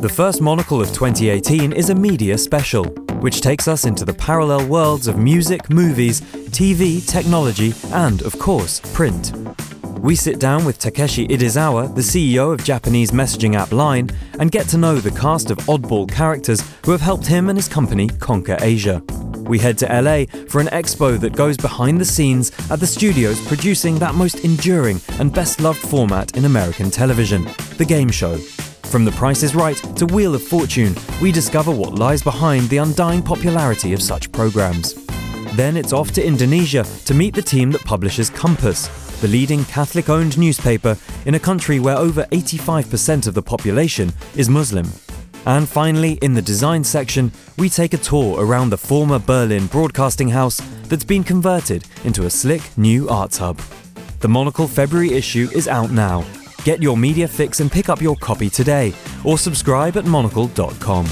The first Monocle of 2018 is a media special, which takes us into the parallel worlds of music, movies, TV, technology, and, of course, print. We sit down with Takeshi Idezawa, the CEO of Japanese messaging app Line, and get to know the cast of oddball characters who have helped him and his company conquer Asia. We head to LA for an expo that goes behind the scenes at the studios producing that most enduring and best loved format in American television the game show. From The Price is Right to Wheel of Fortune, we discover what lies behind the undying popularity of such programs. Then it's off to Indonesia to meet the team that publishes Kompas, the leading Catholic owned newspaper in a country where over 85% of the population is Muslim. And finally, in the design section, we take a tour around the former Berlin broadcasting house that's been converted into a slick new arts hub. The Monocle February issue is out now. Get your media fix and pick up your copy today, or subscribe at monocle.com.